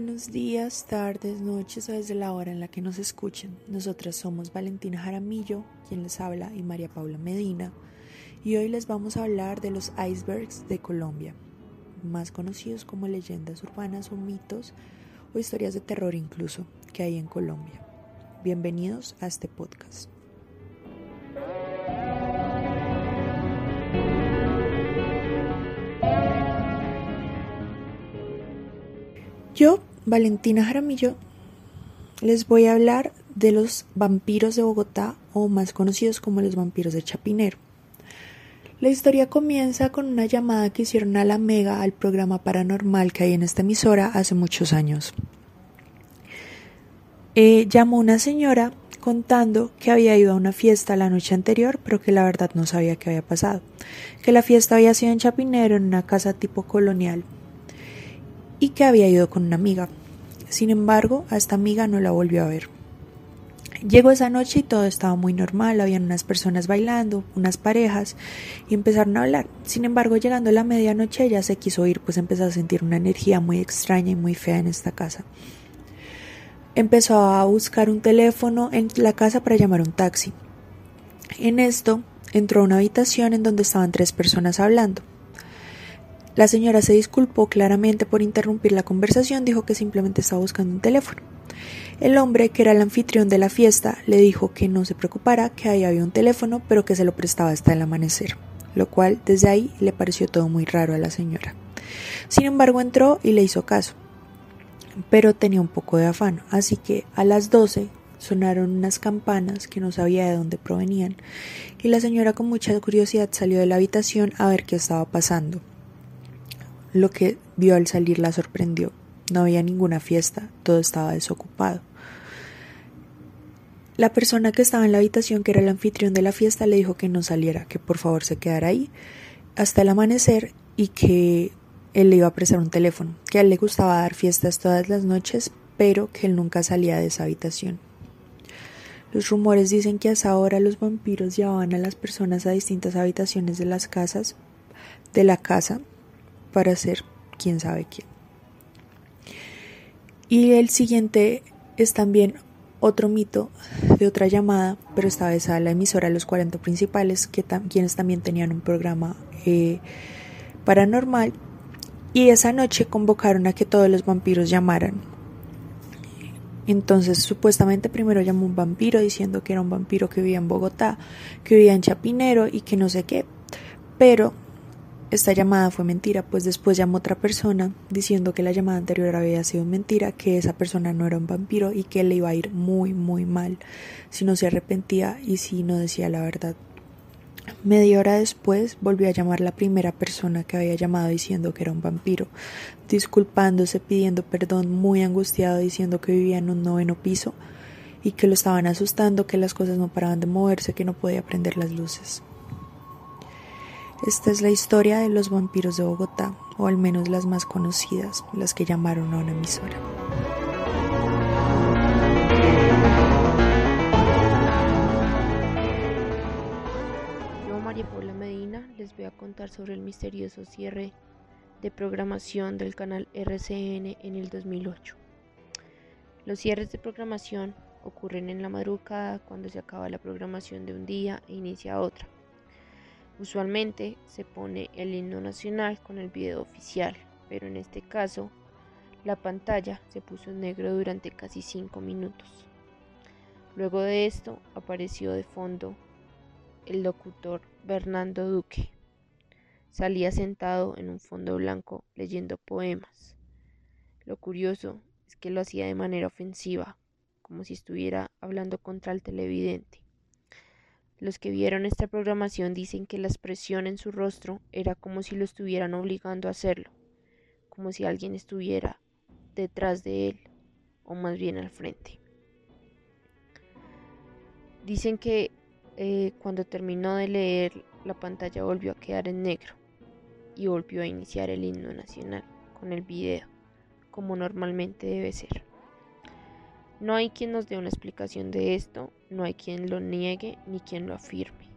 buenos días, tardes, noches desde la hora en la que nos escuchen. Nosotras somos Valentina Jaramillo, quien les habla, y María Paula Medina, y hoy les vamos a hablar de los icebergs de Colombia, más conocidos como leyendas urbanas o mitos o historias de terror incluso que hay en Colombia. Bienvenidos a este podcast. Yo, Valentina Jaramillo, les voy a hablar de los vampiros de Bogotá o más conocidos como los vampiros de Chapinero. La historia comienza con una llamada que hicieron a la Mega al programa paranormal que hay en esta emisora hace muchos años. Eh, llamó una señora contando que había ido a una fiesta la noche anterior, pero que la verdad no sabía qué había pasado, que la fiesta había sido en Chapinero, en una casa tipo colonial, y que había ido con una amiga. Sin embargo, a esta amiga no la volvió a ver. Llegó esa noche y todo estaba muy normal, habían unas personas bailando, unas parejas, y empezaron a hablar. Sin embargo, llegando a la medianoche ella se quiso ir, pues empezó a sentir una energía muy extraña y muy fea en esta casa. Empezó a buscar un teléfono en la casa para llamar un taxi. En esto entró a una habitación en donde estaban tres personas hablando. La señora se disculpó claramente por interrumpir la conversación, dijo que simplemente estaba buscando un teléfono. El hombre, que era el anfitrión de la fiesta, le dijo que no se preocupara, que ahí había un teléfono, pero que se lo prestaba hasta el amanecer, lo cual desde ahí le pareció todo muy raro a la señora. Sin embargo, entró y le hizo caso, pero tenía un poco de afán, así que a las doce sonaron unas campanas que no sabía de dónde provenían, y la señora con mucha curiosidad salió de la habitación a ver qué estaba pasando. Lo que vio al salir la sorprendió. No había ninguna fiesta, todo estaba desocupado. La persona que estaba en la habitación, que era el anfitrión de la fiesta, le dijo que no saliera, que por favor se quedara ahí hasta el amanecer y que él le iba a prestar un teléfono, que a él le gustaba dar fiestas todas las noches, pero que él nunca salía de esa habitación. Los rumores dicen que hasta ahora los vampiros llevaban a las personas a distintas habitaciones de las casas, de la casa, para ser quién sabe quién. Y el siguiente es también otro mito de otra llamada, pero esta vez a la emisora Los 40 Principales, que quienes también tenían un programa eh, paranormal. Y esa noche convocaron a que todos los vampiros llamaran. Entonces, supuestamente primero llamó un vampiro diciendo que era un vampiro que vivía en Bogotá, que vivía en Chapinero y que no sé qué. Pero esta llamada fue mentira, pues después llamó otra persona diciendo que la llamada anterior había sido mentira, que esa persona no era un vampiro y que le iba a ir muy, muy mal si no se arrepentía y si no decía la verdad. Media hora después volvió a llamar la primera persona que había llamado diciendo que era un vampiro, disculpándose, pidiendo perdón, muy angustiado, diciendo que vivía en un noveno piso y que lo estaban asustando, que las cosas no paraban de moverse, que no podía prender las luces. Esta es la historia de los vampiros de Bogotá, o al menos las más conocidas, las que llamaron a una emisora. Yo, María Paula Medina, les voy a contar sobre el misterioso cierre de programación del canal RCN en el 2008. Los cierres de programación ocurren en la madrugada cuando se acaba la programación de un día e inicia otra. Usualmente se pone el himno nacional con el video oficial, pero en este caso la pantalla se puso en negro durante casi 5 minutos. Luego de esto apareció de fondo el locutor Bernardo Duque. Salía sentado en un fondo blanco leyendo poemas. Lo curioso es que lo hacía de manera ofensiva, como si estuviera hablando contra el televidente. Los que vieron esta programación dicen que la expresión en su rostro era como si lo estuvieran obligando a hacerlo, como si alguien estuviera detrás de él, o más bien al frente. Dicen que eh, cuando terminó de leer, la pantalla volvió a quedar en negro y volvió a iniciar el himno nacional con el video, como normalmente debe ser. No hay quien nos dé una explicación de esto, no hay quien lo niegue ni quien lo afirme.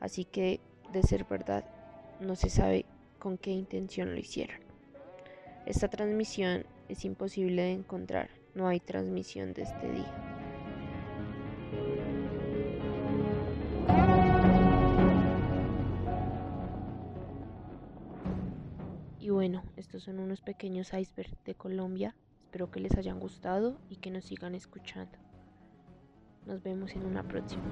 Así que, de ser verdad, no se sabe con qué intención lo hicieron. Esta transmisión es imposible de encontrar, no hay transmisión de este día. Y bueno, estos son unos pequeños icebergs de Colombia. Espero que les hayan gustado y que nos sigan escuchando. Nos vemos en una próxima.